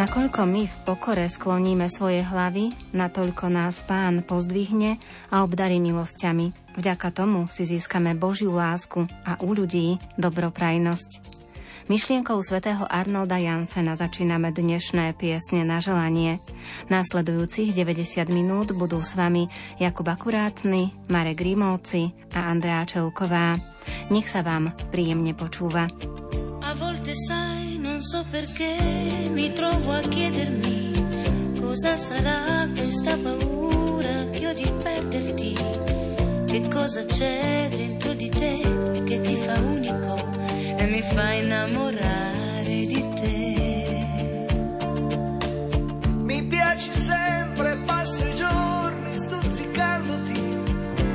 Nakoľko my v pokore skloníme svoje hlavy, natoľko nás Pán pozdvihne a obdarí milosťami. Vďaka tomu si získame Božiu lásku a u ľudí dobroprajnosť. Myšlienkou svätého Arnolda Jansena začíname dnešné piesne na želanie. Následujúcich 90 minút budú s vami Jakub Akurátny, Marek Grimovci a Andrea Čelková. Nech sa vám príjemne počúva. A volte sai non so perché mi trovo a chiedermi cosa sarà questa paura che ho di perderti. Che cosa c'è dentro di te che ti fa unico e mi fa innamorare di te. Mi piaci sempre, passo i giorni stuzzicandoti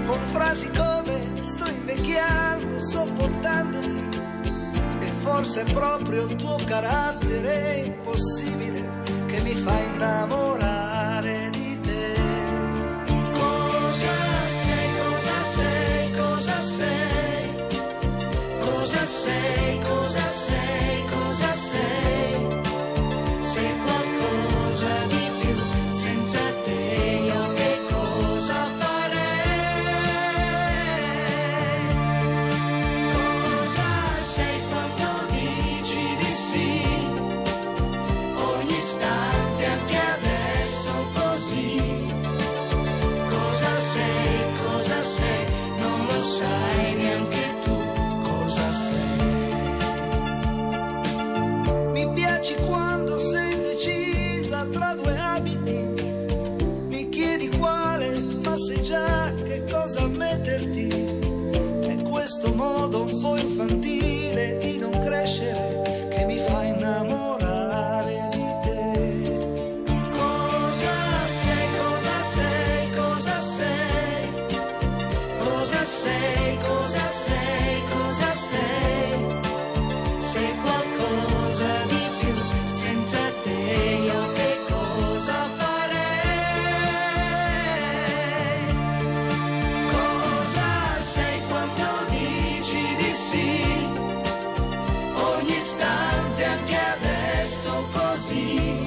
con frasi come sto invecchiando, sopportandoti forse è proprio il tuo carattere impossibile che mi fa innamorare di te. Cosa sei, cosa sei, cosa sei? Cosa sei, cosa sei, cosa sei? Così.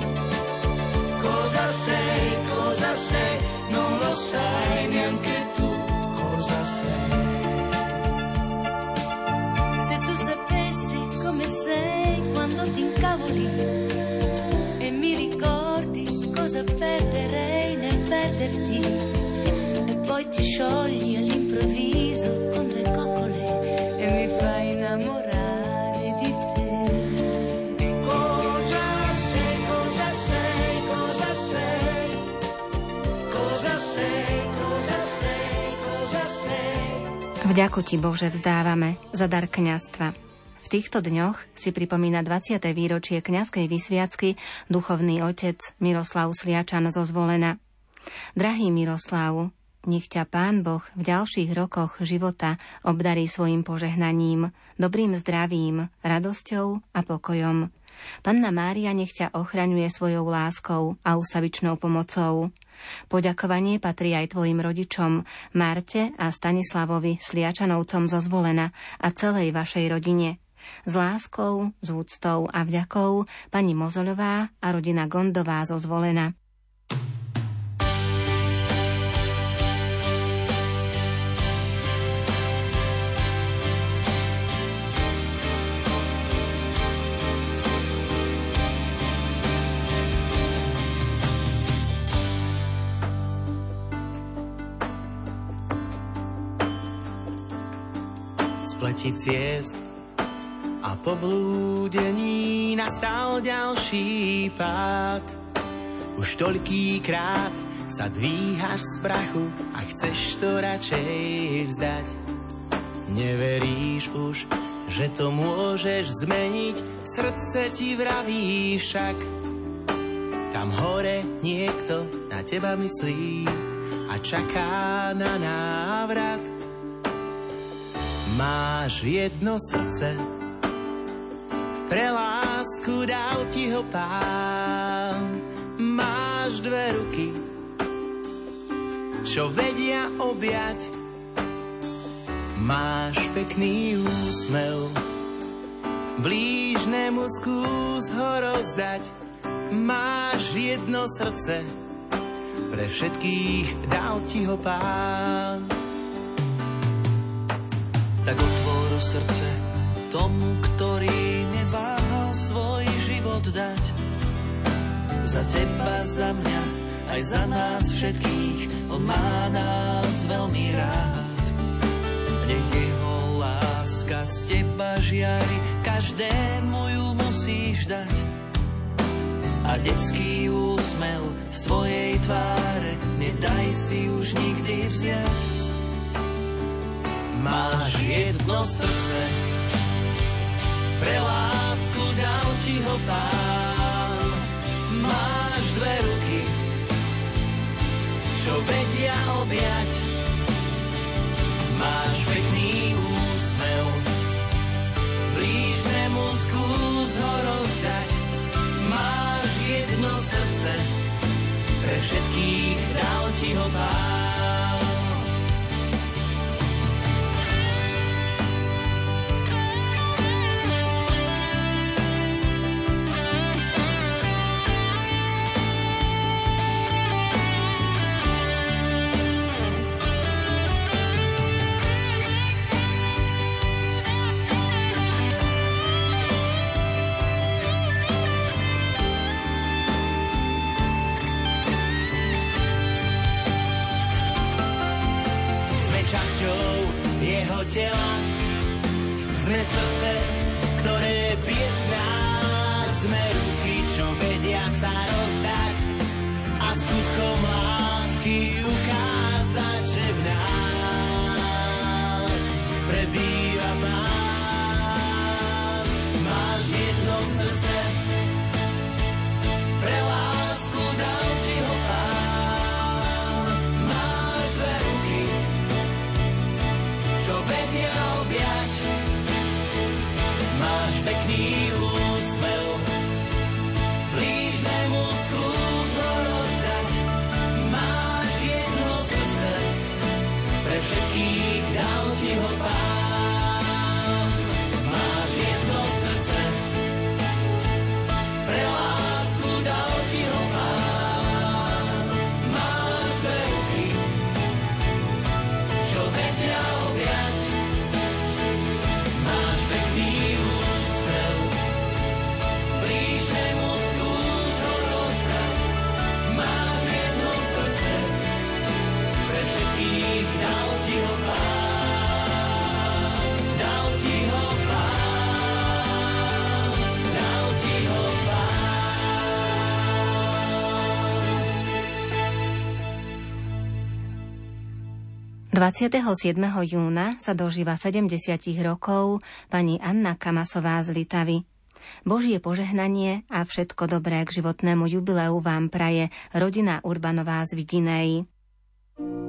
Cosa sei, cosa sei? Non lo sai neanche tu cosa sei. Se tu sapessi come sei quando ti incavoli e mi ricordi cosa perderei nel perderti e poi ti sciogli Vďaku ti, Bože, vzdávame za dar kňastva. V týchto dňoch si pripomína 20. výročie kňazskej vysviacky duchovný otec Miroslav Sliačan zo Zvolena. Drahý Miroslav, nech ťa Pán Boh v ďalších rokoch života obdarí svojim požehnaním, dobrým zdravím, radosťou a pokojom. Panna Mária nech ťa ochraňuje svojou láskou a ústavičnou pomocou. Poďakovanie patrí aj tvojim rodičom, Marte a Stanislavovi Sliačanovcom zo Zvolena a celej vašej rodine. S láskou, s úctou a vďakou pani Mozolová a rodina Gondová zo Zvolena. Spleti ciest a po blúdení nastal ďalší pád. Už toľký krát sa dvíhaš z prachu a chceš to radšej vzdať. Neveríš už, že to môžeš zmeniť, srdce ti vraví však. Tam hore niekto na teba myslí a čaká na návrat. Máš jedno srdce, pre lásku dal ti ho pán. Máš dve ruky, čo vedia objať. Máš pekný úsmev, blížnemu skús ho rozdať. Máš jedno srdce, pre všetkých dal ti ho pán. Tak otvor srdce tomu, ktorý neváhal svoj život dať. Za teba, za mňa, aj za nás všetkých, on má nás veľmi rád. Nech jeho láska z teba žiari, každému ju musíš dať. A detský úsmev z tvojej tváre, nedaj si už nikdy vziať. Máš jedno srdce, pre lásku dal ti ho pán. Máš dve ruky, čo vedia objať. Máš pekný úsmev, blížnemu skús ho rozdať. Máš jedno srdce, pre všetkých dal ti ho pán. 27. júna sa dožíva 70 rokov pani Anna Kamasová z Litavy. Božie požehnanie a všetko dobré k životnému jubileu vám praje rodina Urbanová z Vidinej. O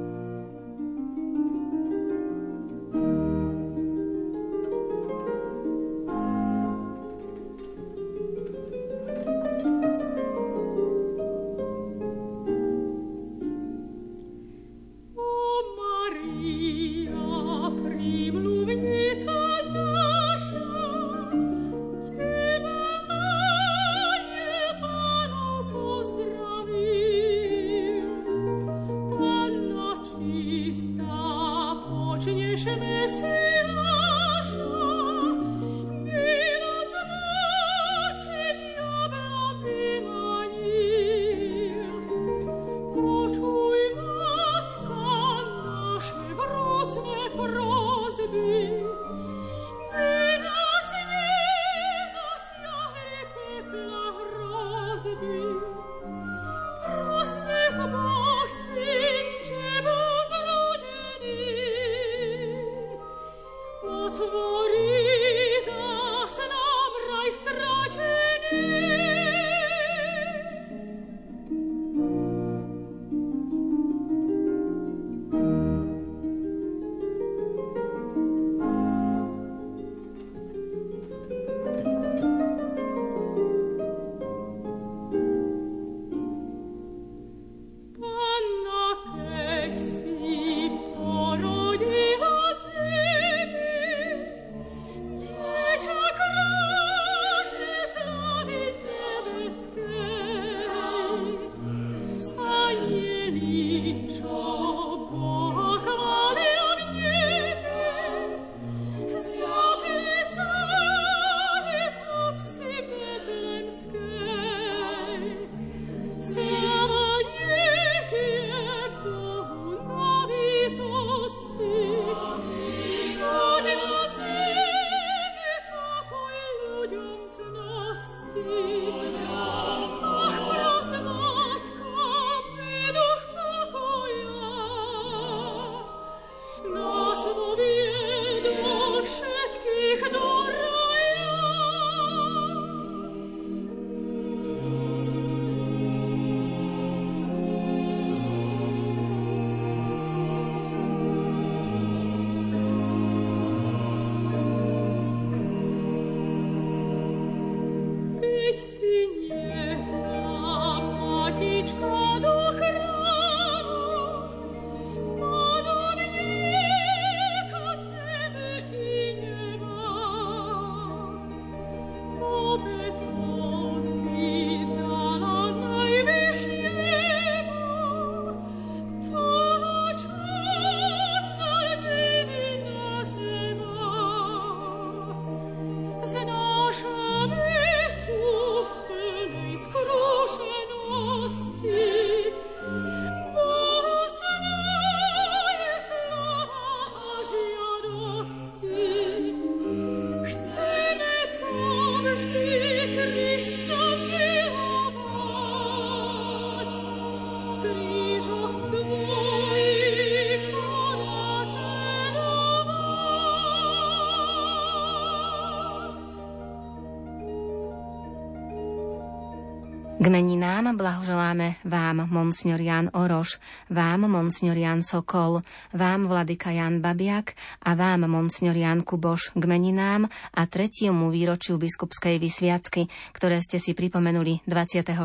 K meninám blahoželáme vám, Monsignor Jan Oroš, vám, Monsignor Jan Sokol, vám, Vladyka Jan Babiak a vám, Monsignor Jan Kuboš k meninám a tretiemu výročiu biskupskej vysviacky, ktoré ste si pripomenuli 24.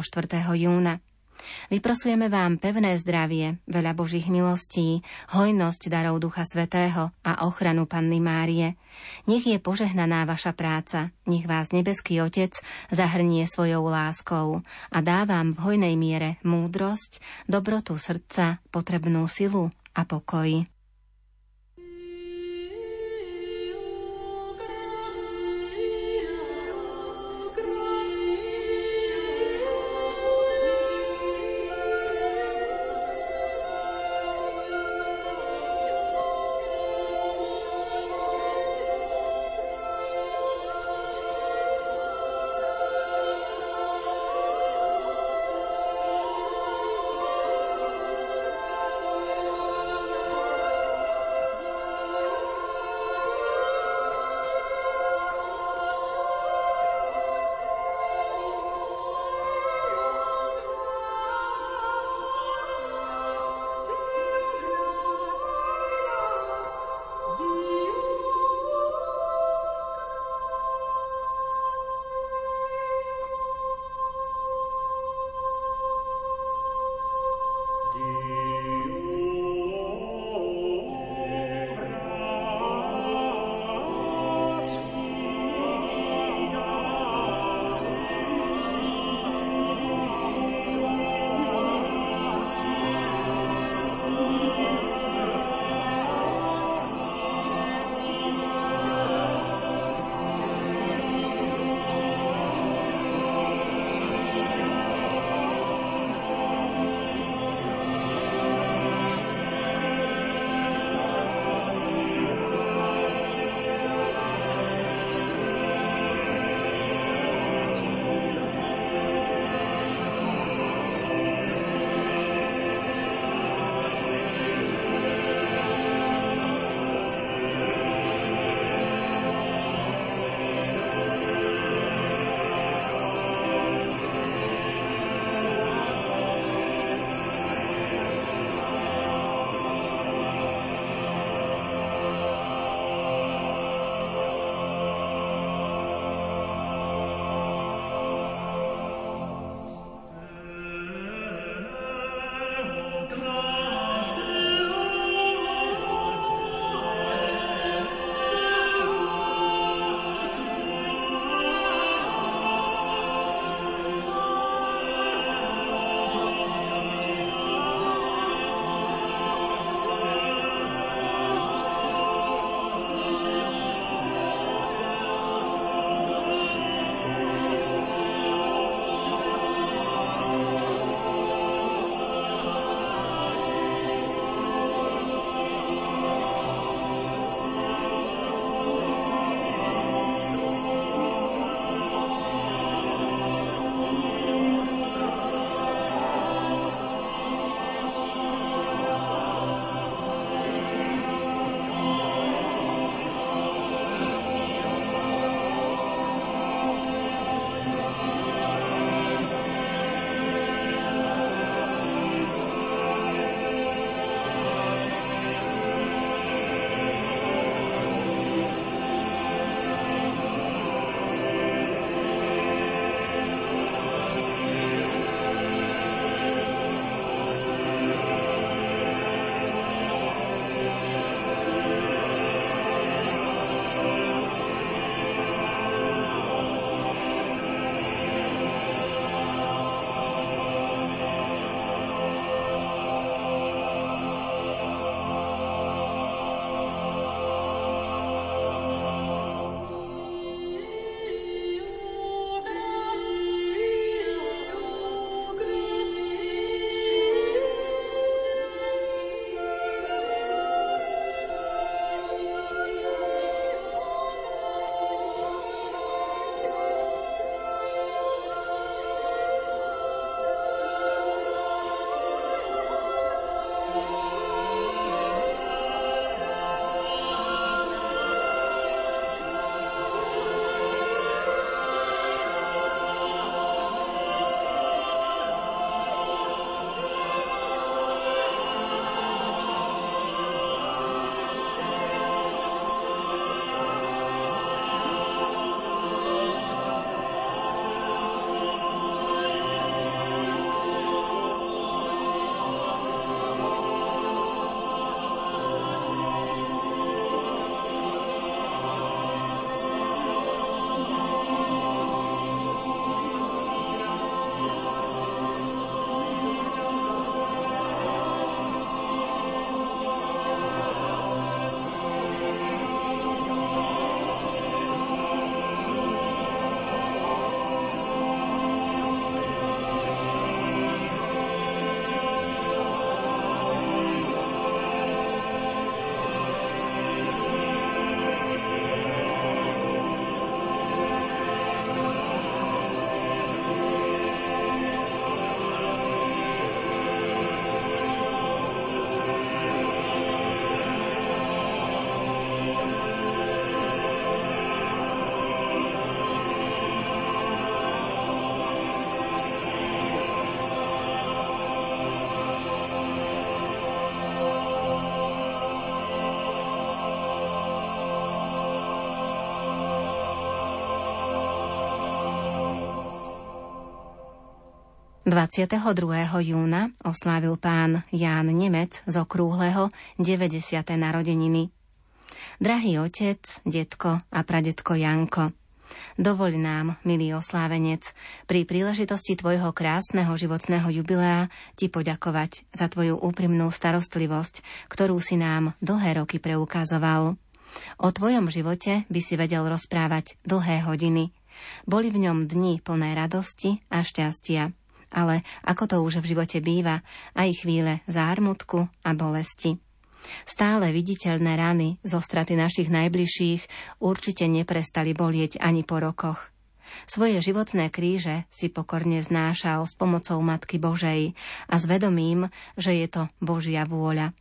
júna. Vyprosujeme vám pevné zdravie, veľa Božích milostí, hojnosť darov Ducha Svetého a ochranu Panny Márie. Nech je požehnaná vaša práca, nech vás nebeský Otec zahrnie svojou láskou a dá vám v hojnej miere múdrosť, dobrotu srdca, potrebnú silu a pokoj. 22. júna oslávil pán Ján Nemec z okrúhleho 90. narodeniny. Drahý otec, detko a pradetko Janko, Dovoľ nám, milý oslávenec, pri príležitosti tvojho krásneho životného jubilea ti poďakovať za tvoju úprimnú starostlivosť, ktorú si nám dlhé roky preukazoval. O tvojom živote by si vedel rozprávať dlhé hodiny. Boli v ňom dni plné radosti a šťastia ale ako to už v živote býva, aj chvíle zármutku a bolesti. Stále viditeľné rany zo straty našich najbližších určite neprestali bolieť ani po rokoch. Svoje životné kríže si pokorne znášal s pomocou Matky Božej a s vedomím, že je to Božia vôľa.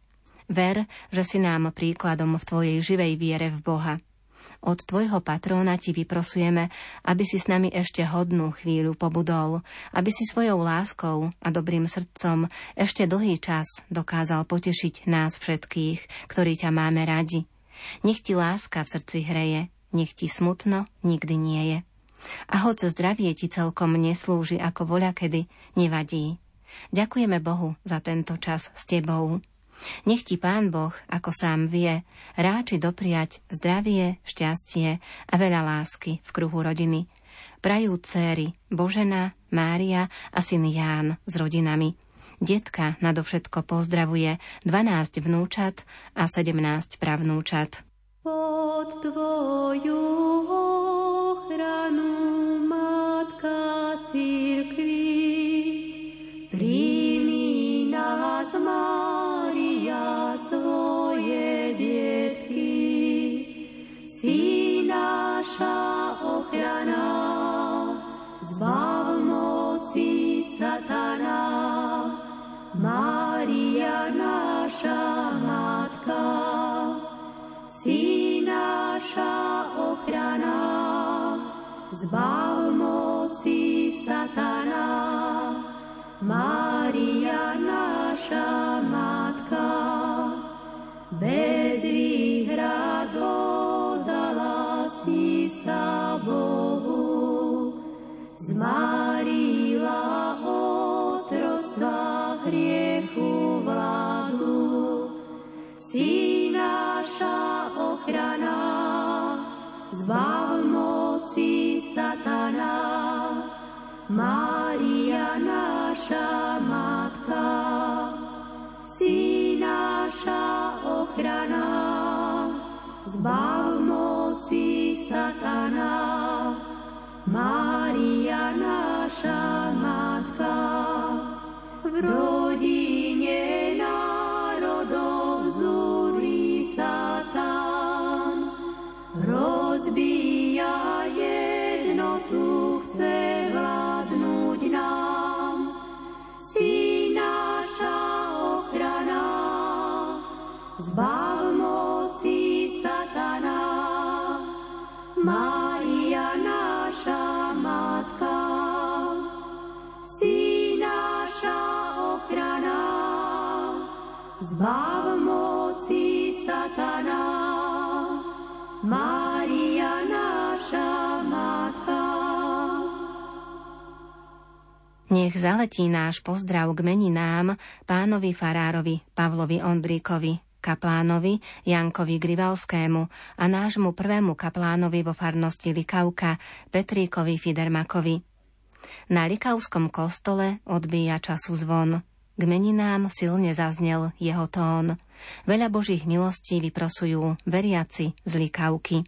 Ver, že si nám príkladom v tvojej živej viere v Boha – od tvojho patróna ti vyprosujeme, aby si s nami ešte hodnú chvíľu pobudol, aby si svojou láskou a dobrým srdcom ešte dlhý čas dokázal potešiť nás všetkých, ktorí ťa máme radi. Nech ti láska v srdci hreje, nech ti smutno nikdy nie je. A hoď zdravie ti celkom neslúži ako voľa kedy, nevadí. Ďakujeme Bohu za tento čas s tebou. Nech ti Pán Boh, ako sám vie, ráči dopriať zdravie, šťastie a veľa lásky v kruhu rodiny. Prajú céry Božena, Mária a syn Ján s rodinami. Detka nadovšetko pozdravuje 12 vnúčat a 17 pravnúčat. Pod tvoju ochranu, Matka Církvy, naša ochrana, zbav moci satana. Mária naša matka, si naša ochrana, zbav moci satana. Mária naša matka bez výhrad zmarila otrostva hriechu vládu. Si naša ochrana, zbav moci satana, Mária naša matka, si naša ochrana, zbav moci satana, Mária naša matka, v rodine Nech zaletí náš pozdrav k meninám pánovi farárovi Pavlovi Ondríkovi, kaplánovi Jankovi Grivalskému a nášmu prvému kaplánovi vo farnosti Likauka Petríkovi Fidermakovi. Na Likauskom kostole odbíja času zvon. K meninám silne zaznel jeho tón. Veľa božích milostí vyprosujú veriaci z Likauky.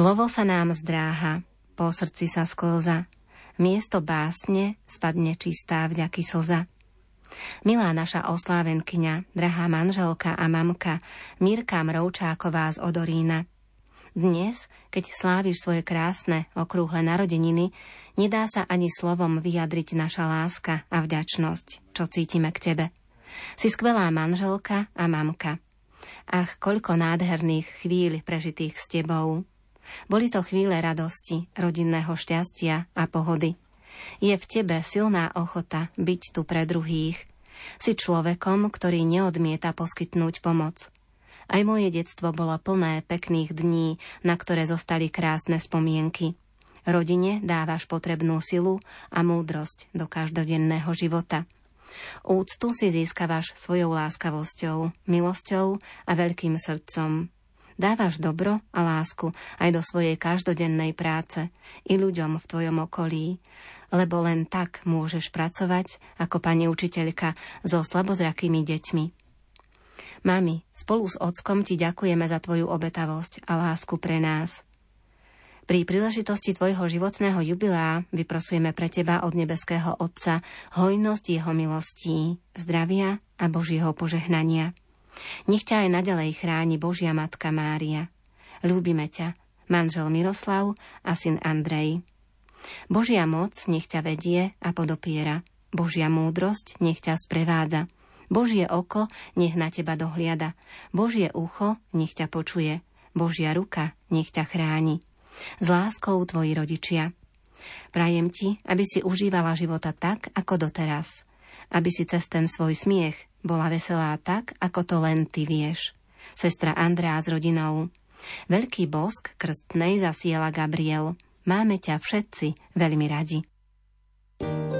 Slovo sa nám zdráha, po srdci sa sklza, miesto básne spadne čistá vďaky slza. Milá naša oslávenkyňa, drahá manželka a mamka, Mirka Mrovčáková z Odorína. Dnes, keď sláviš svoje krásne, okrúhle narodeniny, nedá sa ani slovom vyjadriť naša láska a vďačnosť, čo cítime k tebe. Si skvelá manželka a mamka. Ach, koľko nádherných chvíľ prežitých s tebou. Boli to chvíle radosti, rodinného šťastia a pohody. Je v tebe silná ochota byť tu pre druhých. Si človekom, ktorý neodmieta poskytnúť pomoc. Aj moje detstvo bolo plné pekných dní, na ktoré zostali krásne spomienky. Rodine dávaš potrebnú silu a múdrosť do každodenného života. Úctu si získavaš svojou láskavosťou, milosťou a veľkým srdcom. Dávaš dobro a lásku aj do svojej každodennej práce i ľuďom v tvojom okolí, lebo len tak môžeš pracovať ako pani učiteľka so slabozrakými deťmi. Mami, spolu s ockom ti ďakujeme za tvoju obetavosť a lásku pre nás. Pri príležitosti tvojho životného jubilá vyprosujeme pre teba od nebeského Otca hojnosť jeho milostí, zdravia a Božieho požehnania. Nech ťa aj nadalej chráni Božia Matka Mária. Ľúbime ťa, manžel Miroslav a syn Andrej. Božia moc nech ťa vedie a podopiera. Božia múdrosť nech ťa sprevádza. Božie oko nech na teba dohliada. Božie ucho nech ťa počuje. Božia ruka nech ťa chráni. S láskou tvoji rodičia. Prajem ti, aby si užívala života tak, ako doteraz. Aby si cez ten svoj smiech bola veselá tak, ako to len ty vieš. Sestra Andrea s rodinou. Veľký bosk krstnej zasiela Gabriel. Máme ťa všetci veľmi radi. thank you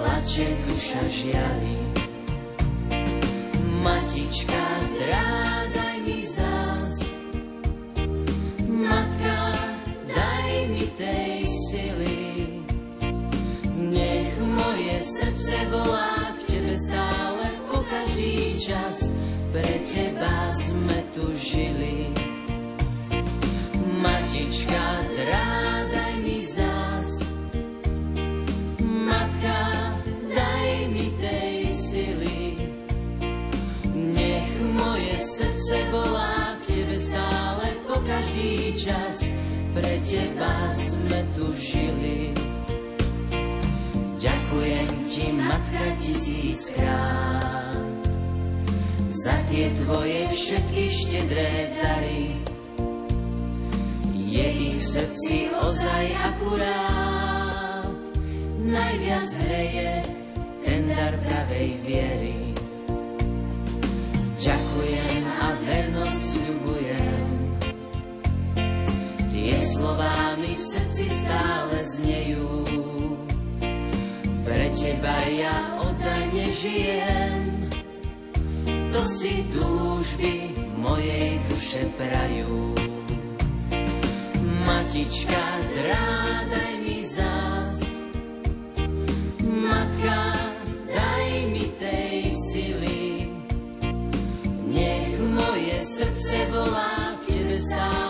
plače, duša žiali matička, drádaj mi zás. Matka, daj mi tej sily, nech moje srdce volá k tebe stále po každý čas, pre teba sme tu žili. Pre teba sme tu žili. Ďakujem ti, matka, tisíckrát za tie tvoje všetky štedré dary. Je ich srdci ozaj akurát, najviac hreje ten dar pravej viery. Ďakujem a vernosť sľubujem. Slová mi v srdci stále znejú. Pre teba ja oddane žijem. To si túžby mojej duše prajú. Matička, drádaj mi zás. Matka, srdce volá k tebe stále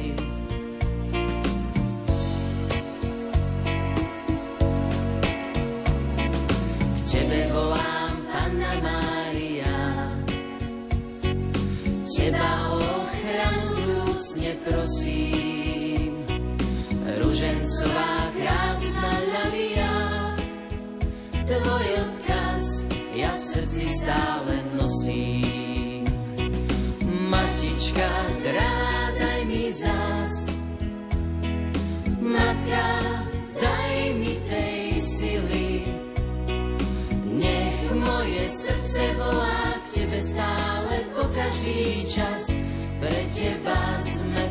Prosím. Ružencová krásna ľavia, tvoj odkaz ja v srdci stále nosím. Matička, drádaj mi zás, matka, daj mi tej sily, nech moje srdce volá k tebe stále po každý čas, pre teba sme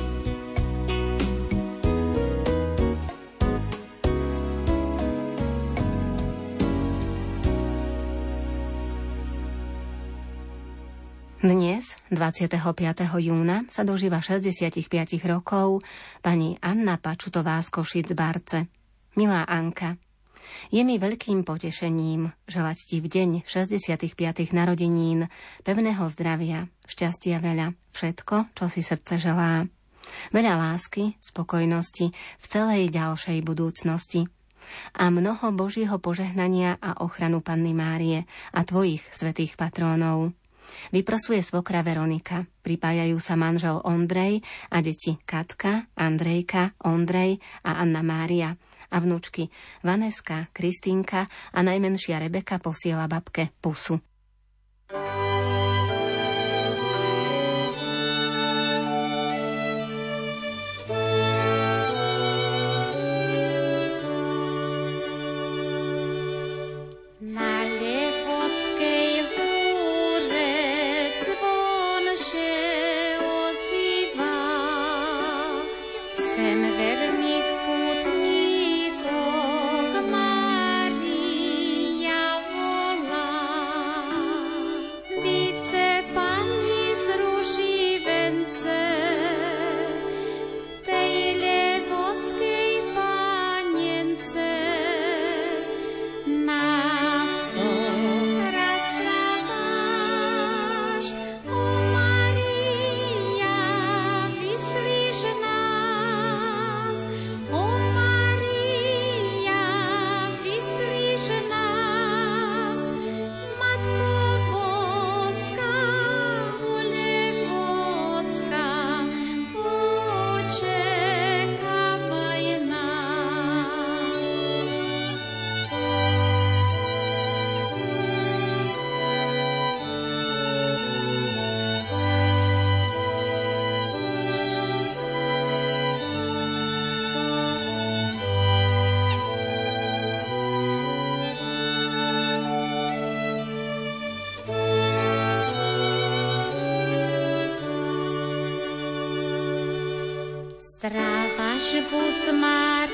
25. júna, sa dožíva 65 rokov pani Anna Pačutová z Košic Barce. Milá Anka, je mi veľkým potešením želať ti v deň 65. narodenín pevného zdravia, šťastia veľa, všetko, čo si srdce želá. Veľa lásky, spokojnosti v celej ďalšej budúcnosti a mnoho Božieho požehnania a ochranu Panny Márie a tvojich svetých patrónov. Vyprosuje svokra Veronika, pripájajú sa manžel Ondrej a deti Katka, Andrejka, Ondrej a Anna Mária a vnúčky Vaneska, Kristínka a najmenšia Rebeka posiela babke pusu. Zdrávaš buď Maria,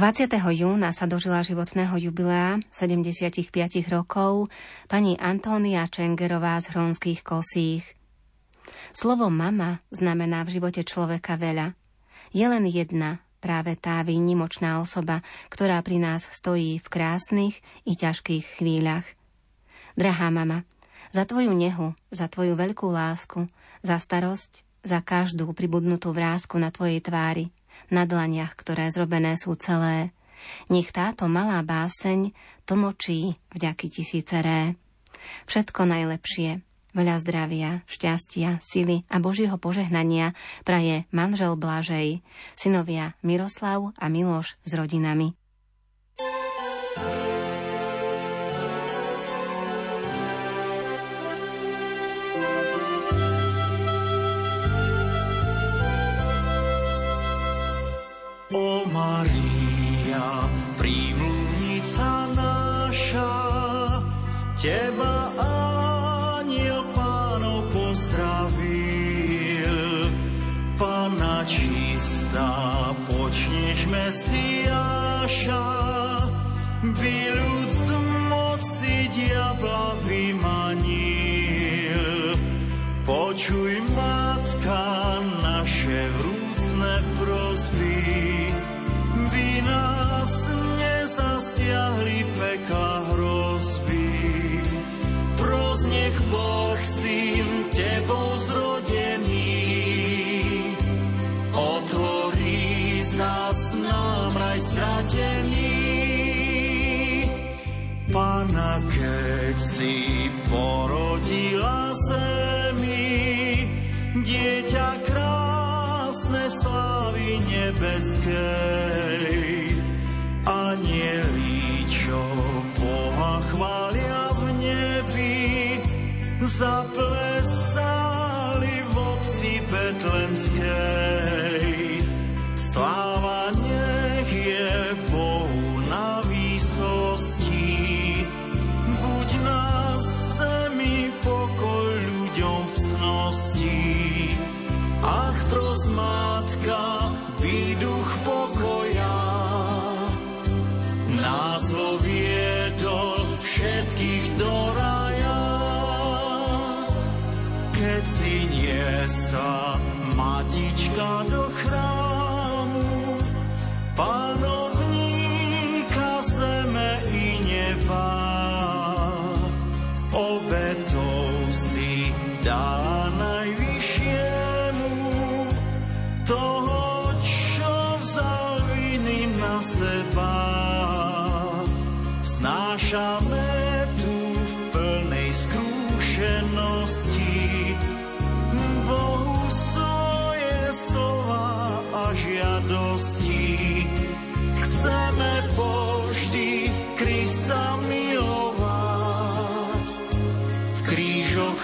20. júna sa dožila životného jubilea 75 rokov pani Antónia Čengerová z Hronských kosích. Slovo mama znamená v živote človeka veľa. Je len jedna, práve tá výnimočná osoba, ktorá pri nás stojí v krásnych i ťažkých chvíľach. Drahá mama, za tvoju nehu, za tvoju veľkú lásku, za starosť, za každú pribudnutú vrázku na tvojej tvári – na dlaniach, ktoré zrobené sú celé. Nech táto malá báseň tlmočí vďaky tisíceré. Všetko najlepšie, veľa zdravia, šťastia, sily a Božieho požehnania praje manžel Blažej, synovia Miroslav a Miloš s rodinami. O Maria,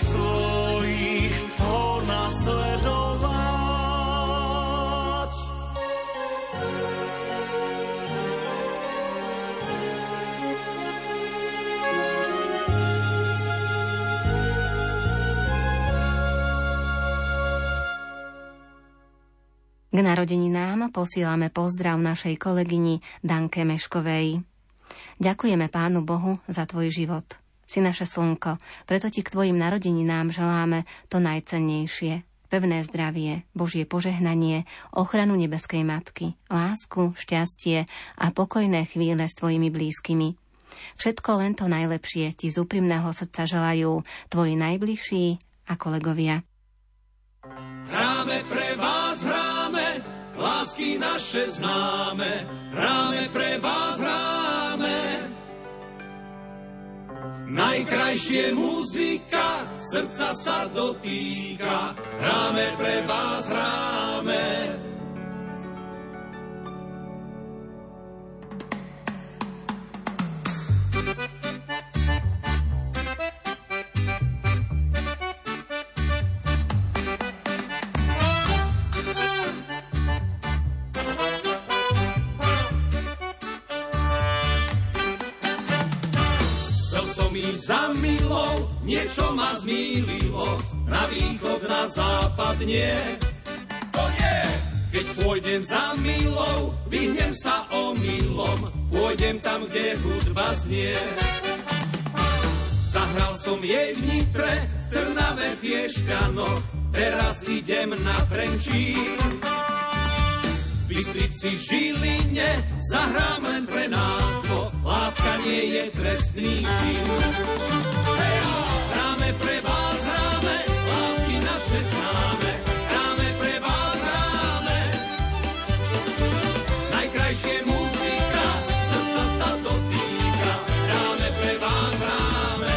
svojich ho nasledovať. K narodeninám posílame pozdrav našej kolegyni Danke Meškovej. Ďakujeme Pánu Bohu za tvoj život. Si naše slnko, preto ti k tvojim narodeninám želáme to najcennejšie. Pevné zdravie, Božie požehnanie, ochranu nebeskej matky, lásku, šťastie a pokojné chvíle s tvojimi blízkymi. Všetko len to najlepšie ti z úprimného srdca želajú tvoji najbližší a kolegovia. Hráme pre vás, hráme, lásky naše známe, hráme pre vás, hráme. Najkrajšie muzika, srdca sa dotýka, hráme pre vás, hráme. Niečo ma zmýlilo, na východ, na západ nie. To nie! Keď pôjdem za milou, vyhnem sa omylom, pôjdem tam, kde hudba znie. Zahral som jej v Nitre, v Trnave Piešťano, teraz idem na Trenčín. V Bystrici Žiline zahrám len pre nás dvo, láska nie je trestný čin. Hey, hráme pre lásky naše známe, hráme pre vás, hráme. Najkrajšie muzika, srdca sa dotýka, hráme pre vás, hráme.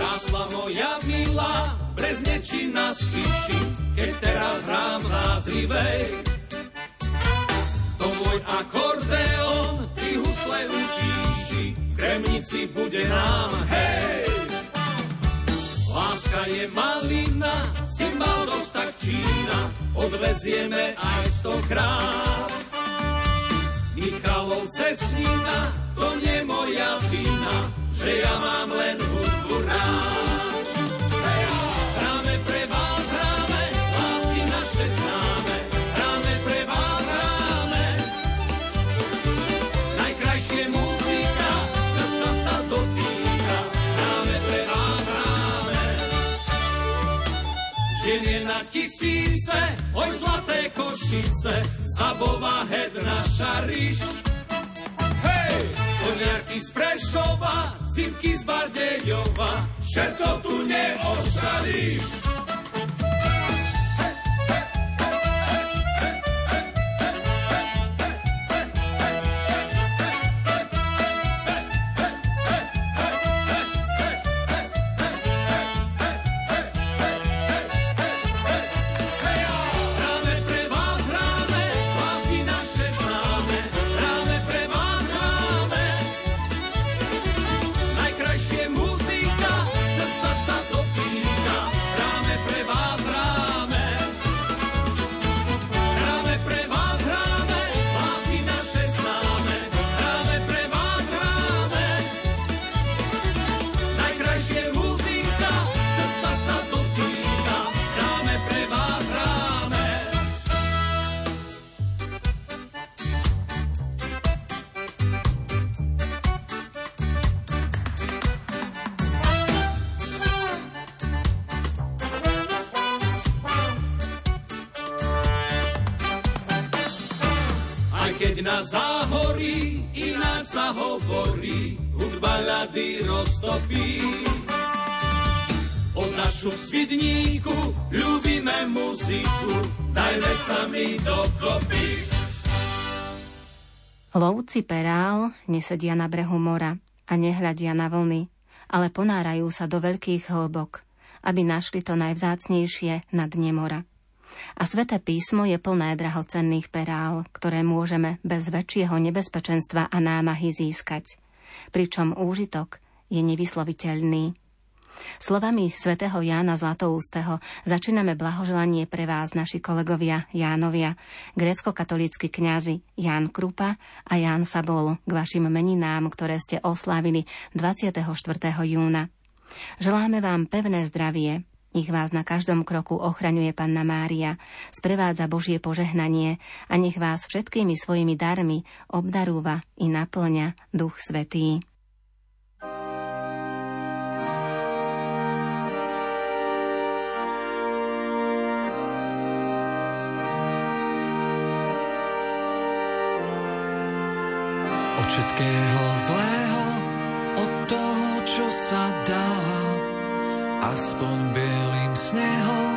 Rásla moja milá, brezneči na spíši, keď teraz hrám zázrivej. To môj akordeón, ty husle utíši, v kremnici bude nám, hej! Láska je malina, cymbal tak čína, odvezieme aj stokrát. Michalov cesnina, to nie moja vina, že ja mám len hudbu rád. Tisíce, oj zlaté košice, zabová hed naša. Hej! Koniarky z Prešova, cipky z Bardejova, všetko tu neošalíš. Nesedia na brehu mora a nehľadia na vlny, ale ponárajú sa do veľkých hĺbok, aby našli to najvzácnejšie na dne mora. A sveté písmo je plné drahocenných perál, ktoré môžeme bez väčšieho nebezpečenstva a námahy získať. Pričom úžitok je nevysloviteľný. Slovami svätého Jána Zlatoústeho začíname blahoželanie pre vás, naši kolegovia Jánovia, grécko-katolícky kňazi Ján Krupa a Ján Sabol k vašim meninám, ktoré ste oslávili 24. júna. Želáme vám pevné zdravie, nech vás na každom kroku ochraňuje Panna Mária, sprevádza Božie požehnanie a nech vás všetkými svojimi darmi obdarúva i naplňa Duch Svetý. Všetkého zlého, od toho, čo sa dá, aspoň bielým snehom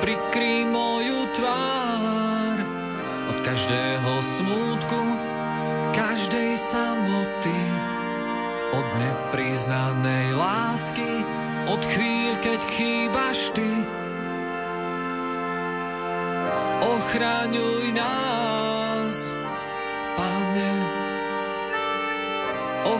prikrý moju tvár. Od každého smútku, každej samoty, od nepriznanej lásky, od chvíľ, keď chýbaš ty. Ochraňuj nás, Pane,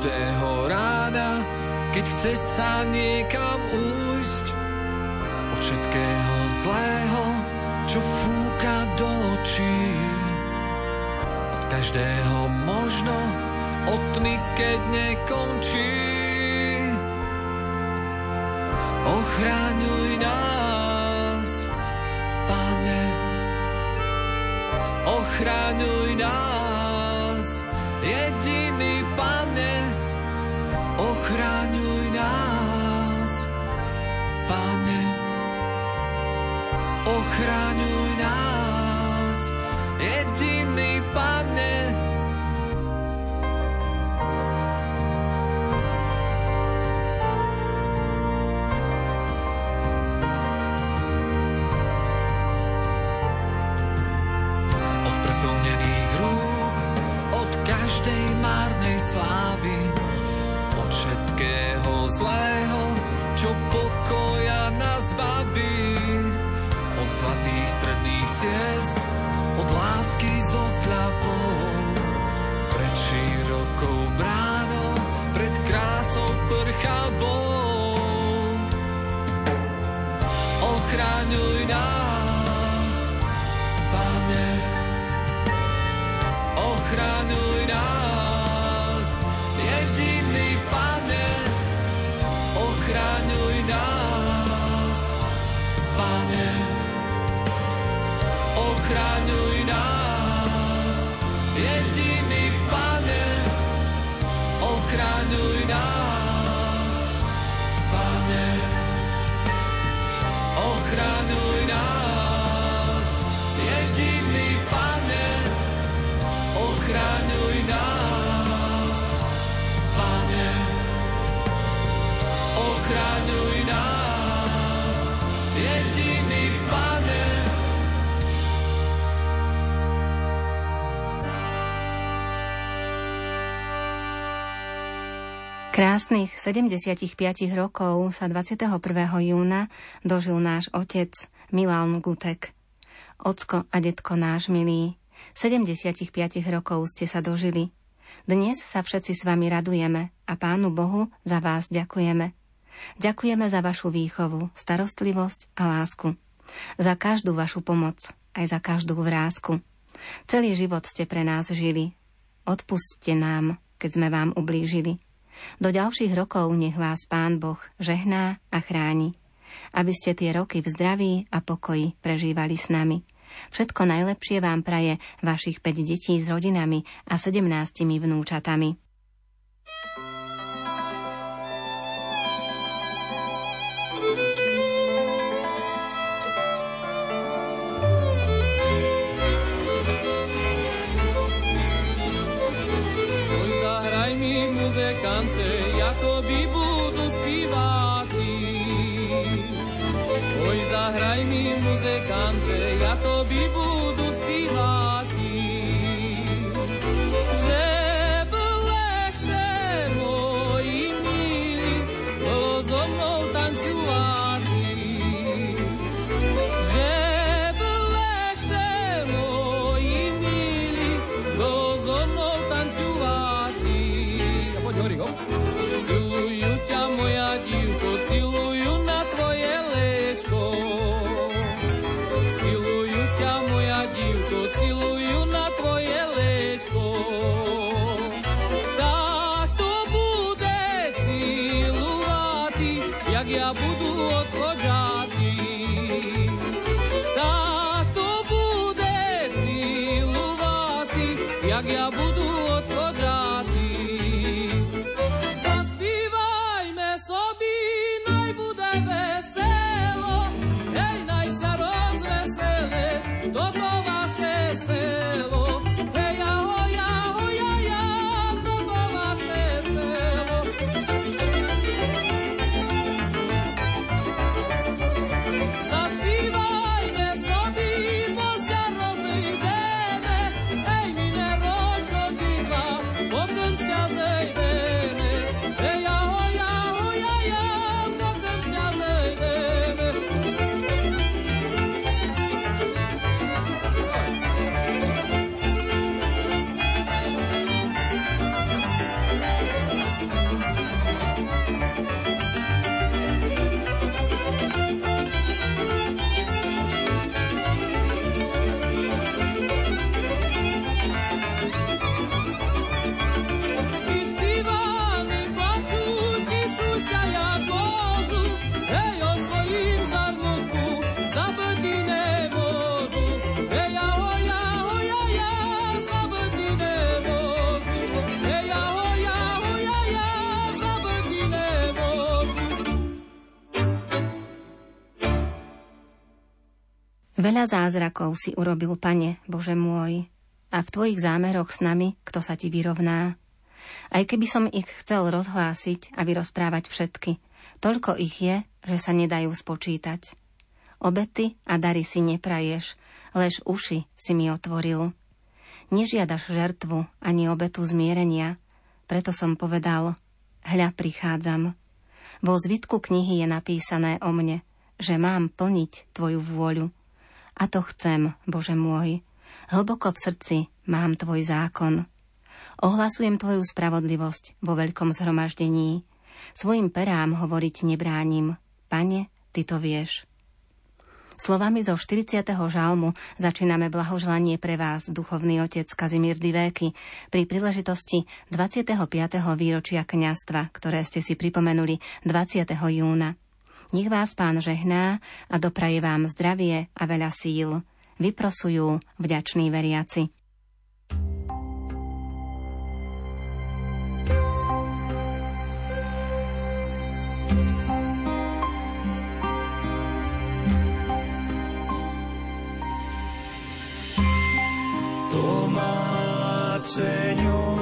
každého rána, keď chce sa niekam újsť, od všetkého zlého, čo fúka do očí. Od každého možno, od tmy, keď nekončí. Ochráňuj nás, Pane, ochráňuj nás, čo pokoja nás baví, od zlatých stredných ciest, od lásky so sľapou, pred širokou bránou, pred krásou prchavou. Ochráňuj nás, Pane, Krásnych 75 rokov sa 21. júna dožil náš otec Milan Gutek. Ocko a detko náš milý, 75 rokov ste sa dožili. Dnes sa všetci s vami radujeme a Pánu Bohu za vás ďakujeme. Ďakujeme za vašu výchovu, starostlivosť a lásku. Za každú vašu pomoc, aj za každú vrázku. Celý život ste pre nás žili. Odpustte nám, keď sme vám ublížili. Do ďalších rokov nech vás Pán Boh žehná a chráni, aby ste tie roky v zdraví a pokoji prežívali s nami. Všetko najlepšie vám praje vašich 5 detí s rodinami a 17 vnúčatami. Oj, muzykante, ja tobі Yeah. Veľa zázrakov si urobil, Pane, Bože môj, a v Tvojich zámeroch s nami, kto sa Ti vyrovná. Aj keby som ich chcel rozhlásiť a vyrozprávať všetky, toľko ich je, že sa nedajú spočítať. Obety a dary si nepraješ, lež uši si mi otvoril. Nežiadaš žertvu ani obetu zmierenia, preto som povedal, hľa prichádzam. Vo zvitku knihy je napísané o mne, že mám plniť Tvoju vôľu. A to chcem, Bože môj. Hlboko v srdci mám Tvoj zákon. Ohlasujem Tvoju spravodlivosť vo veľkom zhromaždení. Svojim perám hovoriť nebránim. Pane, Ty to vieš. Slovami zo 40. žalmu začíname blahoželanie pre vás, duchovný otec Kazimír Divéky, pri príležitosti 25. výročia kňastva, ktoré ste si pripomenuli 20. júna. Nech vás pán žehná a dopraje vám zdravie a veľa síl. Vyprosujú vďační veriaci. Señor,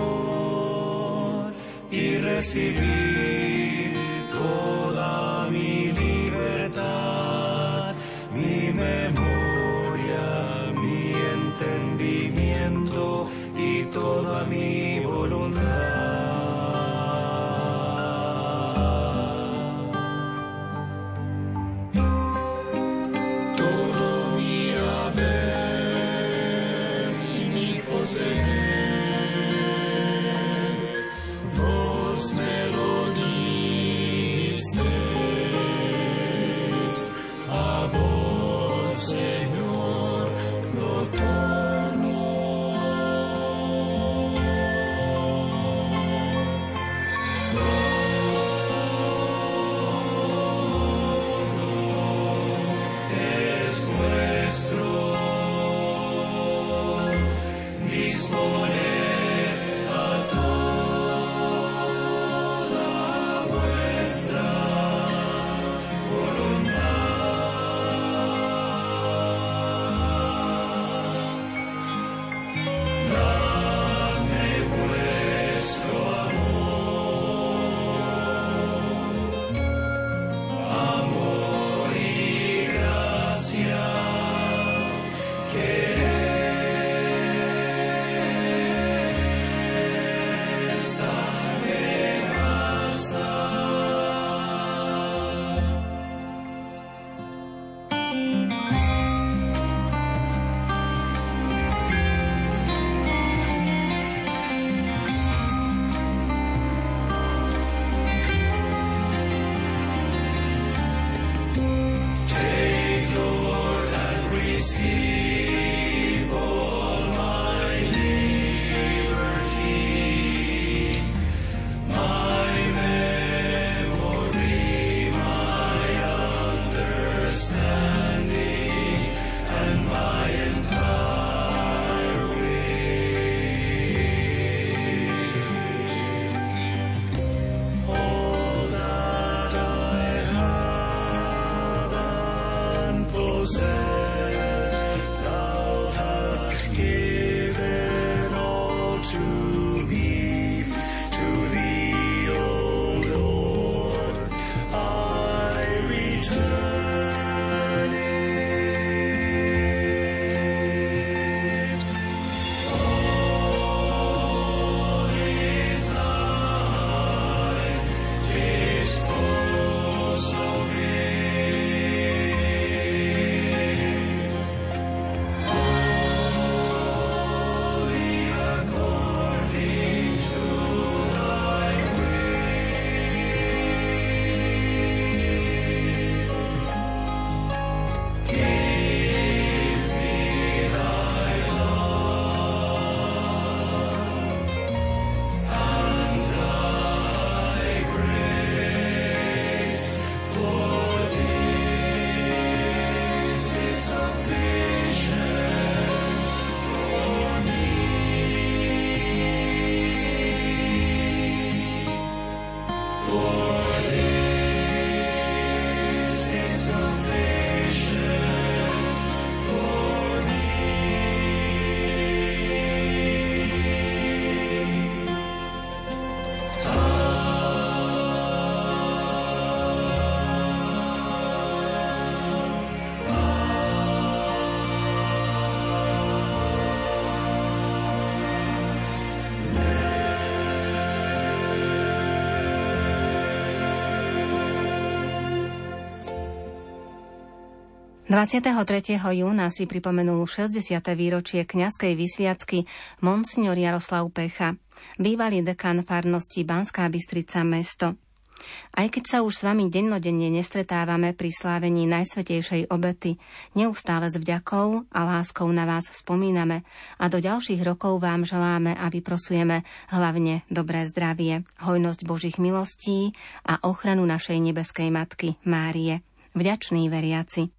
y recibir 23. júna si pripomenul 60. výročie kňazskej vysviacky Monsignor Jaroslav Pecha, bývalý dekan farnosti Banská Bystrica mesto. Aj keď sa už s vami dennodenne nestretávame pri slávení Najsvetejšej obety, neustále s vďakou a láskou na vás spomíname a do ďalších rokov vám želáme a vyprosujeme hlavne dobré zdravie, hojnosť Božích milostí a ochranu našej nebeskej Matky Márie. Vďační veriaci.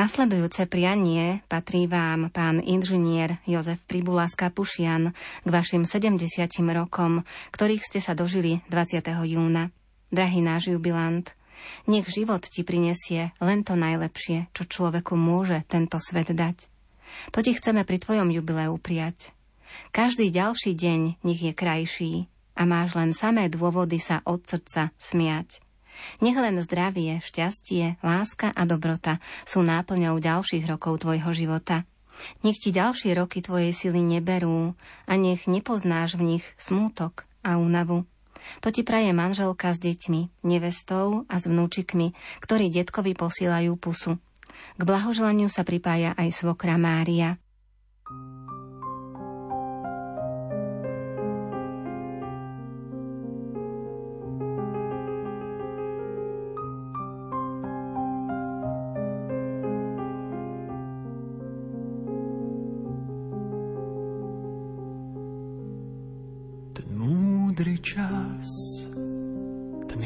Nasledujúce prianie patrí vám, pán inžinier Jozef Pribula z Kapušian, k vašim 70 rokom, ktorých ste sa dožili 20. júna. Drahý náš jubilant, nech život ti prinesie len to najlepšie, čo človeku môže tento svet dať. To ti chceme pri tvojom jubileu prijať. Každý ďalší deň nech je krajší a máš len samé dôvody sa od srdca smiať. Nech len zdravie, šťastie, láska a dobrota sú náplňou ďalších rokov tvojho života. Nech ti ďalšie roky tvojej sily neberú a nech nepoznáš v nich smútok a únavu. To ti praje manželka s deťmi, nevestou a s vnúčikmi, ktorí detkovi posielajú pusu. K blahoželaniu sa pripája aj svokra Mária. čas,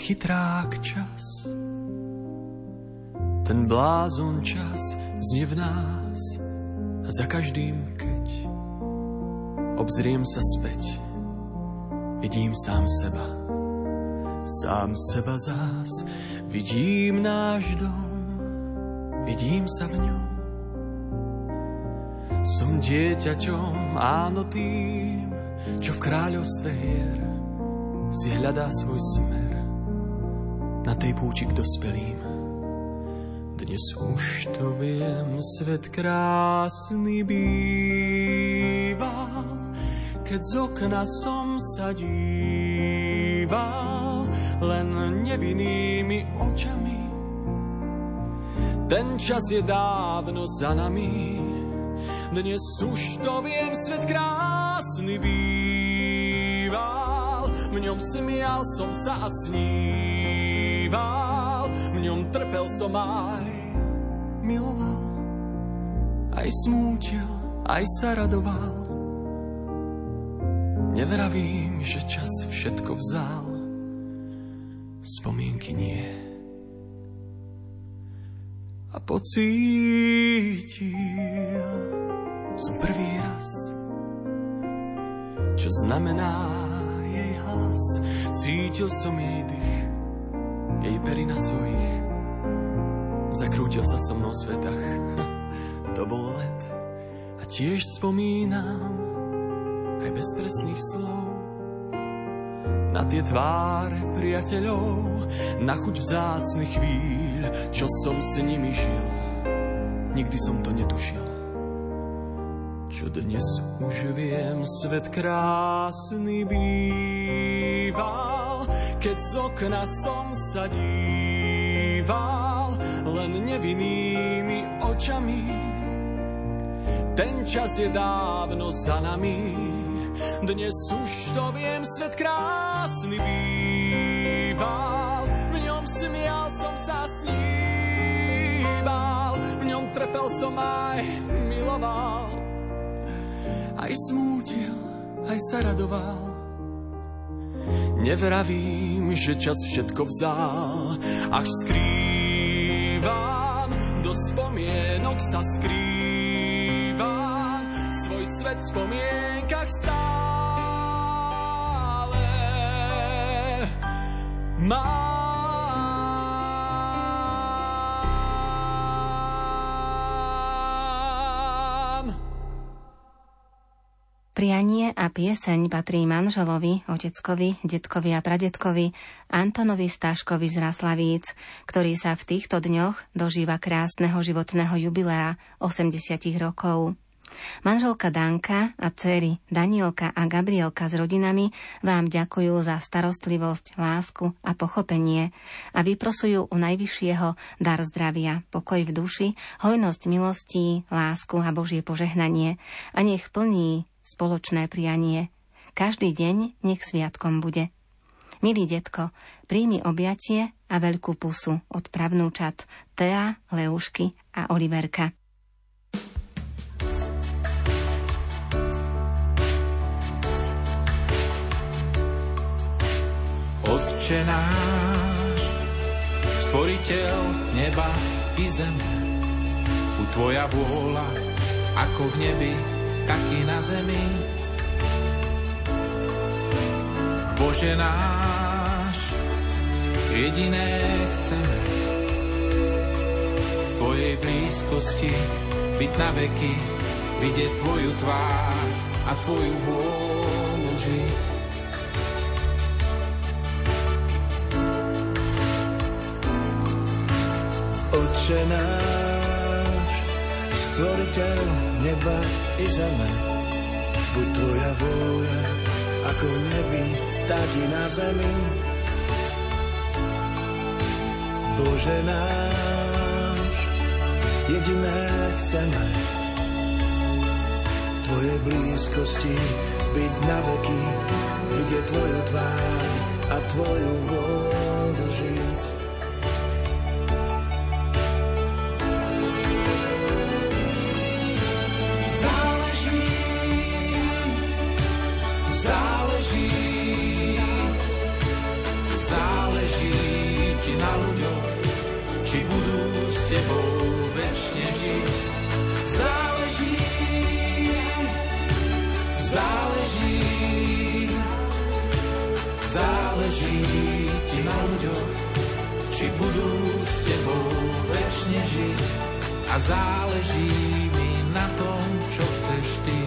chytrák čas, ten blázon čas znie v nás a za každým, keď obzriem sa späť, vidím sám seba. Sám seba zás, vidím náš dom, vidím sa v ňom. Som dieťaťom, áno tým, čo v kráľovstve hier si hľadá svoj smer na tej púči k dospelým. Dnes už to viem, svet krásny býval, keď z okna som sa díval len nevinnými očami. Ten čas je dávno za nami, dnes už to viem, svet krásny býval v ňom smial som sa a sníval, v ňom trpel som aj miloval, aj smútil, aj sa radoval. Nevravím, že čas všetko vzal, spomienky nie. A pocítil som prvý raz, čo znamená hlas, cítil som jej dých, jej pery na svojich. Zakrútil sa so mnou v svetách, to bol let. A tiež spomínam aj bez presných slov na tie tváre priateľov, na chuť vzácnych chvíľ, čo som s nimi žil. Nikdy som to netušil čo dnes už viem, svet krásny býval, keď z okna som sa díval, len nevinnými očami. Ten čas je dávno za nami, dnes už to viem, svet krásny býval, v ňom smial som sa sníval, v ňom trpel som aj miloval aj smútil, aj sa radoval. Nevravím, že čas všetko vzal, až skrývam, do spomienok sa skrývam, svoj svet v spomienkach stále. Mám Prianie a pieseň patrí manželovi, oteckovi, detkovi a pradetkovi Antonovi Staškovi z Raslavíc, ktorý sa v týchto dňoch dožíva krásneho životného jubilea 80 rokov. Manželka Danka a dcery Danielka a Gabrielka s rodinami vám ďakujú za starostlivosť, lásku a pochopenie a vyprosujú u Najvyššieho dar zdravia, pokoj v duši, hojnosť milostí, lásku a Božie požehnanie a nech plní spoločné prianie. Každý deň nech sviatkom bude. Milý detko, príjmi objatie a veľkú pusu od pravnúčat Tea, Leušky a Oliverka. Otče náš, stvoriteľ neba i zeme, buď tvoja vôľa, ako v nebi, tak i na zemi. Bože náš, jediné chceme v Tvojej blízkosti byť na veky, vidieť Tvoju tvár a Tvoju vôľu žiť. Oče náš, stvoriteľ neba i zeme, buď Tvoja vôľa, ako v nebi, tak i na zemi. Bože náš, jediné chceme, v Tvojej blízkosti byť na veky, vidieť Tvoju tvár a Tvoju vôľu žiť. Či budú s tebou večne žiť. A záleží mi na tom, čo chceš ty.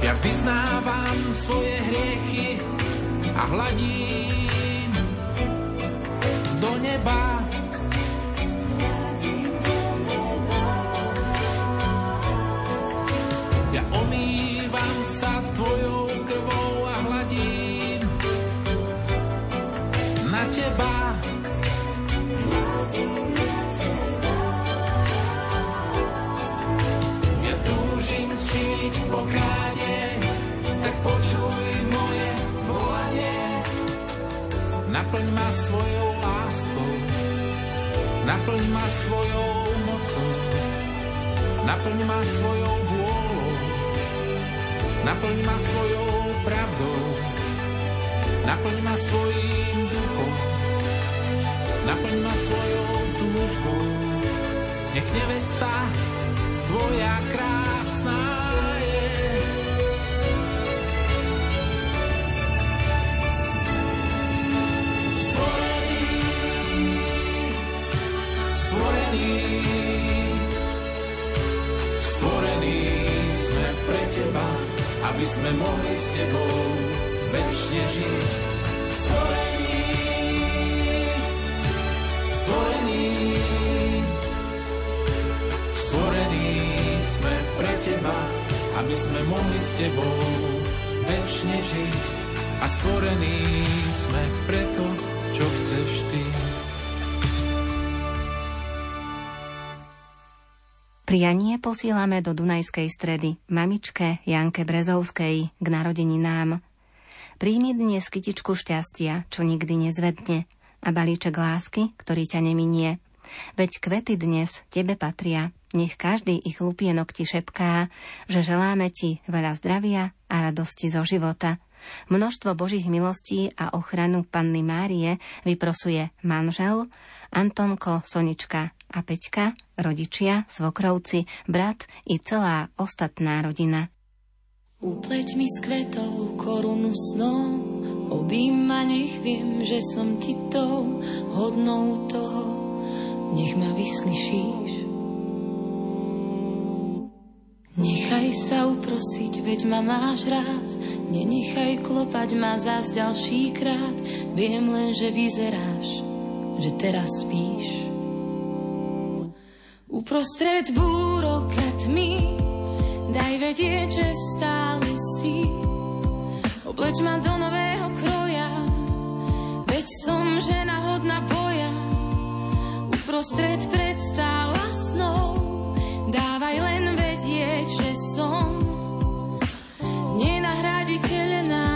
Ja vyznávam svoje hriechy a hladím do neba. Aby sme mohli s tebou večne žiť. A stvorení sme preto, čo chceš ty. Prianie posílame do Dunajskej stredy mamičke Janke Brezovskej k narodeninám. Príjmi dnes kytičku šťastia, čo nikdy nezvedne, a balíček lásky, ktorý ťa neminie. Veď kvety dnes tebe patria, nech každý ich lupienok ti šepká, že želáme ti veľa zdravia a radosti zo života. Množstvo Božích milostí a ochranu Panny Márie vyprosuje manžel, Antonko, Sonička a Peťka, rodičia, svokrovci, brat i celá ostatná rodina. Upleť mi s kvetou korunu snou, obím ma, nech viem, že som ti tou hodnou toho, nech ma vyslyšíš. Nechaj sa uprosiť, veď ma máš rád, nenechaj klopať ma zás ďalší krát, viem len, že vyzeráš, že teraz spíš. Uprostred búrok a tmy, daj vedieť, že stále si. Obleč ma do nového kroja, veď som žena hodná boja. Uprostred predstáv a snov, dávaj len vedieť, že som nenahraditeľná.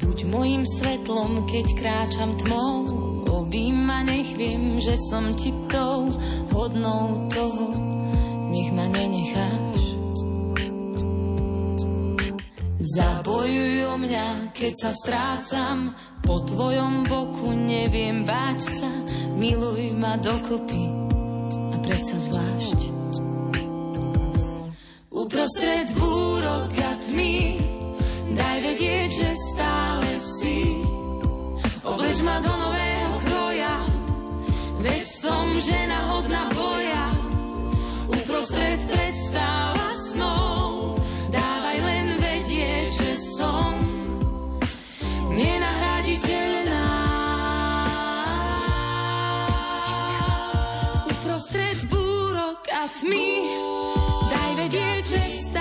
Buď mojim svetlom, keď kráčam tmou, Objíma, nech viem, že som ti tou hodnou toho, nech ma nenecháš. Zabojuj o mňa, keď sa strácam, po tvojom boku neviem báť sa, miluj ma dokopy a predsa zvlášť. Uprostred búrok a tmy, daj vedieť, že stále si. Obleč ma do nového veď som žena hodná boja. Uprostred predstav a snov, dávaj len vedieť, že som nenahraditeľná. Uprostred búrok a tmy, daj vedieť, že stále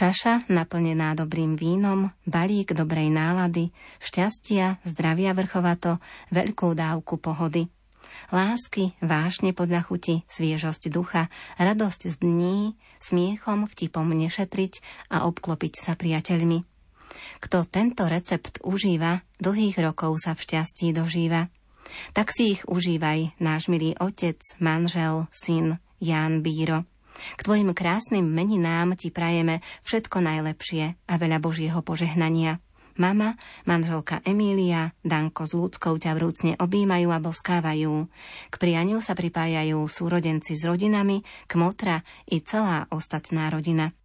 Čaša naplnená dobrým vínom, balík dobrej nálady, šťastia, zdravia vrchovato, veľkú dávku pohody. Lásky, vášne podľa chuti, sviežosť ducha, radosť z dní, smiechom, vtipom nešetriť a obklopiť sa priateľmi. Kto tento recept užíva, dlhých rokov sa v šťastí dožíva. Tak si ich užívaj, náš milý otec, manžel, syn, Ján Bíro. K tvojim krásnym meninám ti prajeme všetko najlepšie a veľa Božieho požehnania. Mama, manželka Emília, Danko s ľudskou ťa vrúcne objímajú a boskávajú. K prianiu sa pripájajú súrodenci s rodinami, kmotra i celá ostatná rodina.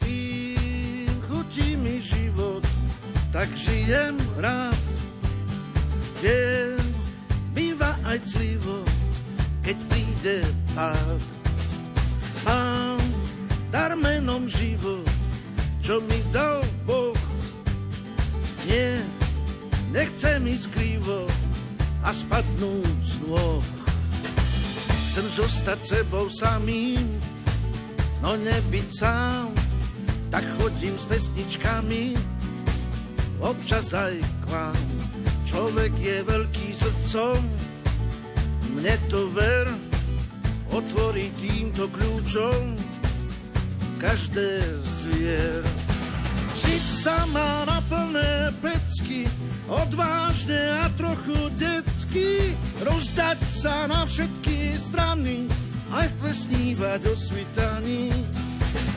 Kým chutí mi život, tak žijem rád. Viem, býva aj clivo, keď príde pád. Mám dar menom život, čo mi dal Boh. Nie, nechcem ísť krivo a spadnúť z nôh. Chcem zostať sebou samým, no nebyť sám, tak chodím s pesničkami, občas aj k vám. Človek je veľký srdcom, mne to ver, otvorí týmto kľúčom každé z dvier. Žiť sa má na plné pecky, odvážne a trochu detsky, rozdať sa na všetky strany, aj plesnívať o svitaní.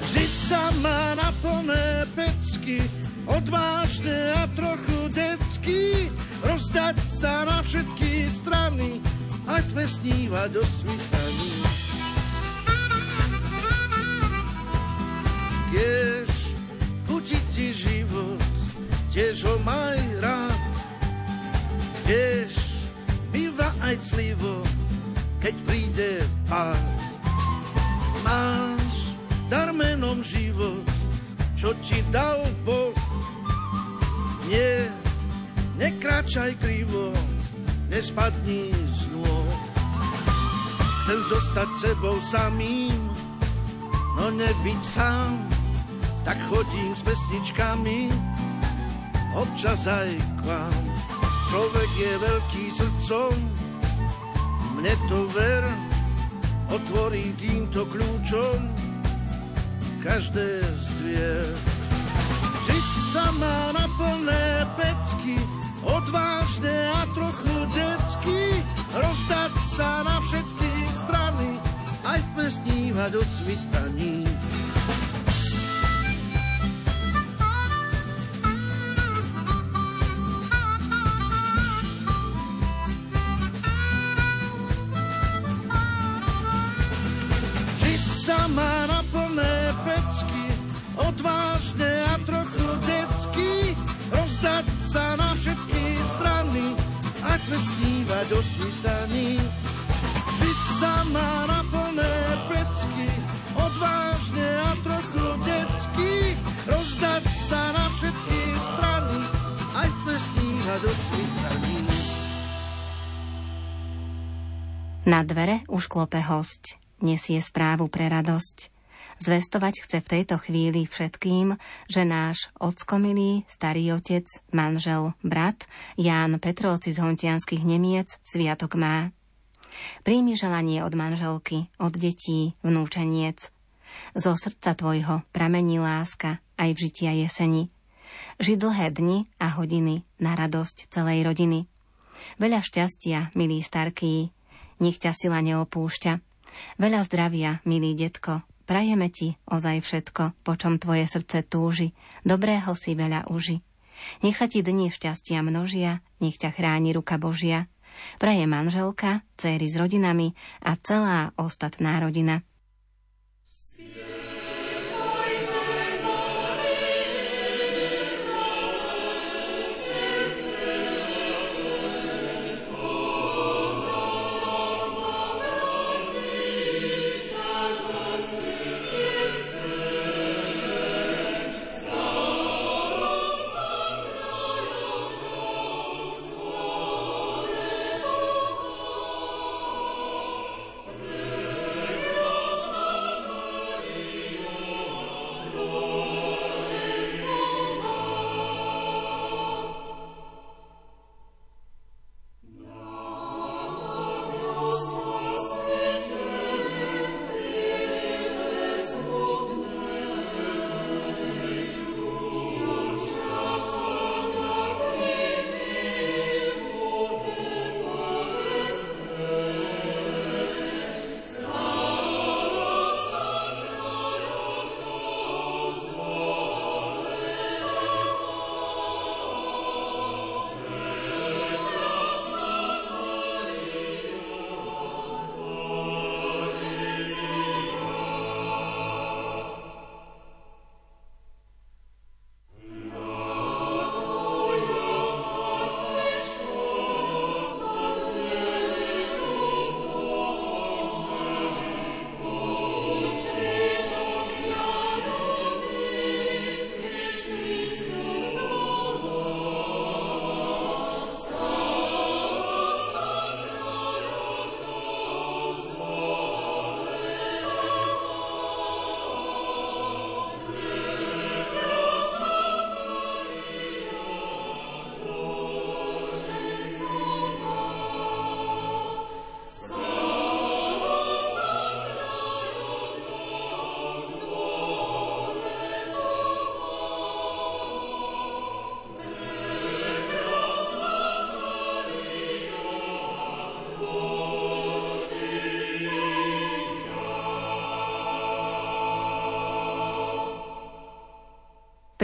Žiť sa má na plné pecky, odvážne a trochu detsky, rozdať sa na všetky strany, aj plesnívať o svitaní. Tiež chutí ti život, tiež ho maj rád. Tiež býva aj clivo, keď príde pád. Máš dar menom život, čo ti dal Boh. Nie, nekráčaj krivo, nespadni z nôh. Chcem zostať sebou samým, no nebyť sám, tak chodím s pesničkami, občas aj k vám. Človek je veľký srdcom, mne to ver, otvorí týmto kľúčom každé zdvier. Žiť sa má na plné pecky, odvážne a trochu detsky, rozdať sa na všetky strany, aj v pesnívať o svitaní. Odvážne a trochu detsky, rozdať sa na všetky strany, ako snívať o svitaní. Žiť sa má na plné pecky, odvážne a trochu detsky, rozdať sa na všetky strany, aj snívať o svitaní. Na dvere už klope host. Nesie správu pre radosť. Zvestovať chce v tejto chvíli všetkým, že náš ockomilý starý otec, manžel, brat Ján Petrovci z Hontianských Nemiec sviatok má. Príjmi želanie od manželky, od detí, vnúčeniec. Zo srdca tvojho pramení láska aj v žitia jeseni. Ži dlhé dni a hodiny na radosť celej rodiny. Veľa šťastia, milý starký, nech ťa sila neopúšťa. Veľa zdravia, milý detko, prajeme ti ozaj všetko, po čom tvoje srdce túži, dobrého si veľa uži. Nech sa ti dni šťastia množia, nech ťa chráni ruka Božia. Praje manželka, céry s rodinami a celá ostatná rodina.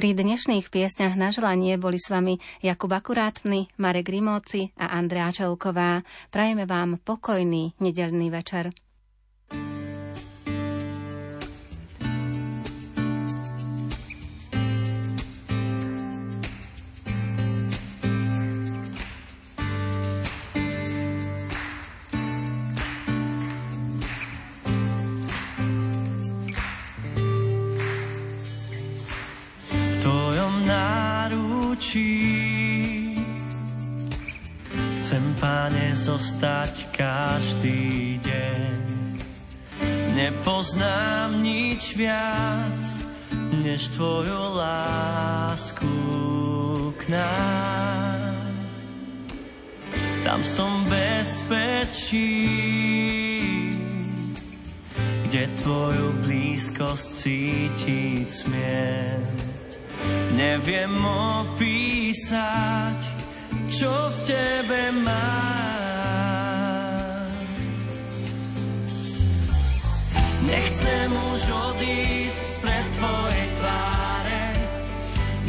Pri dnešných piesňach na želanie boli s vami Jakub Akurátny, Marek Rimóci a Andrea Čelková. Prajeme vám pokojný nedelný večer. Zostať každý deň. Nepoznám nič viac, než tvoju lásku k nám. Tam som bezpečí, kde tvoju blízkosť cítiť smiem. Neviem opísať, čo v tebe mám. Nechcem už odísť spred tvojej tváre,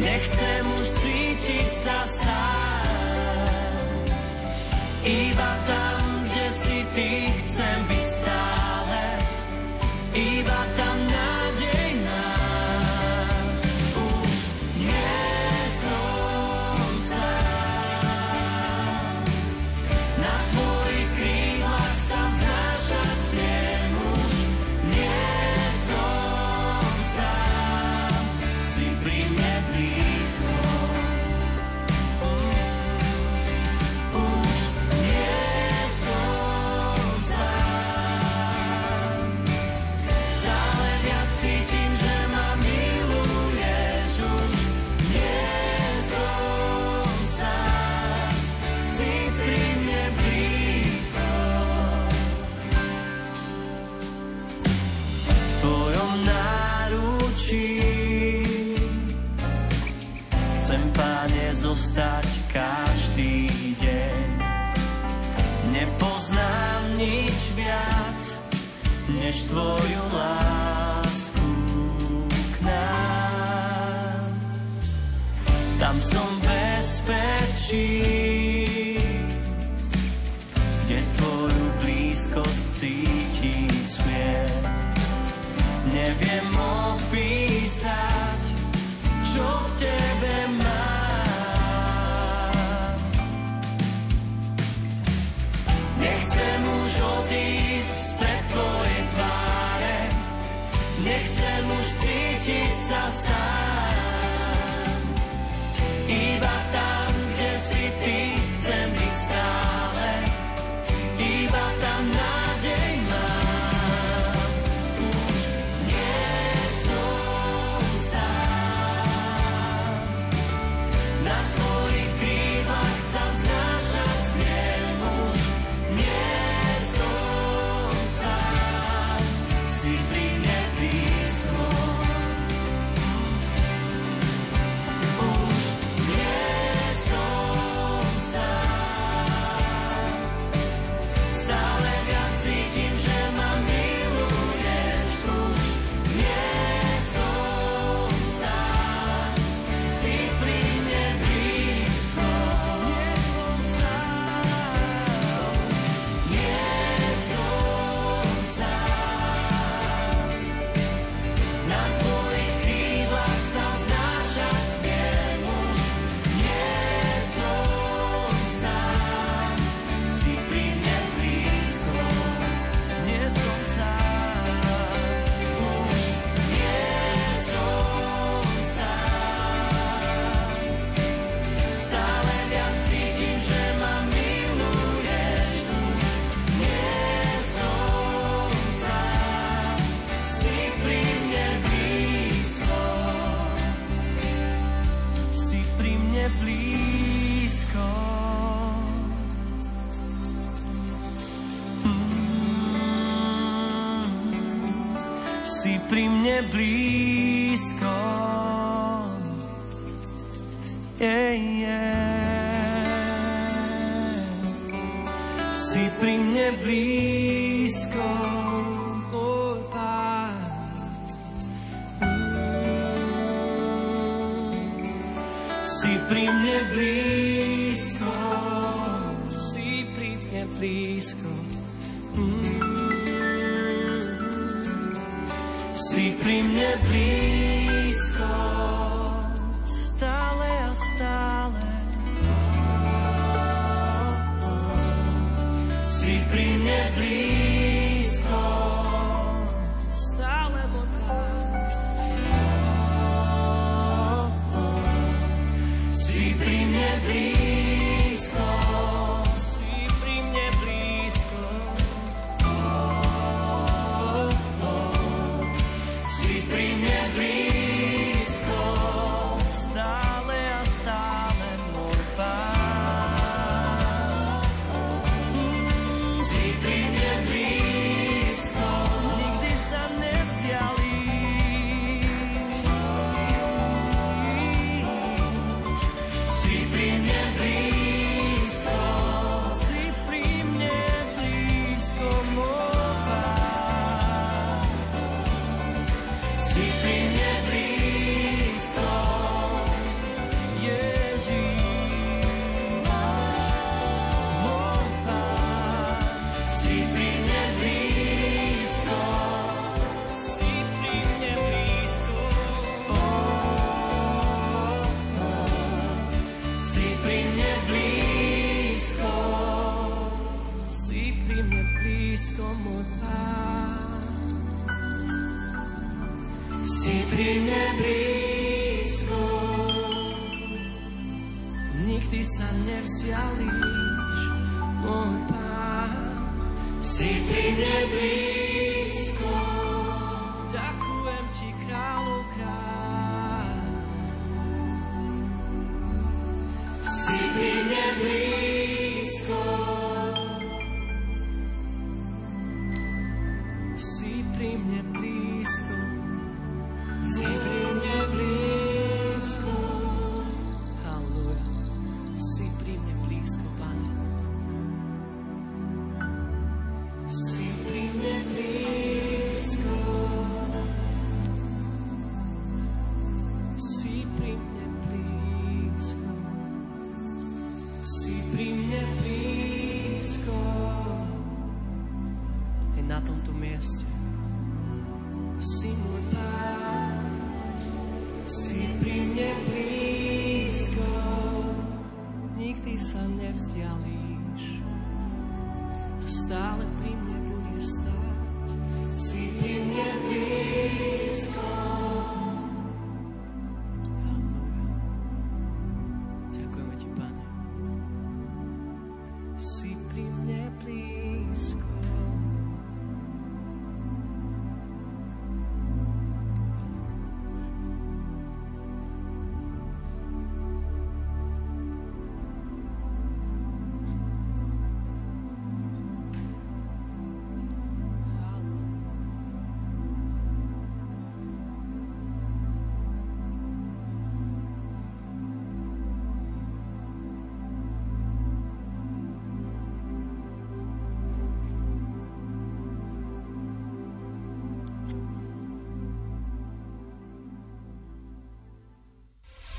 nechcem už cítiť sa sám. Iba tam, kde si ty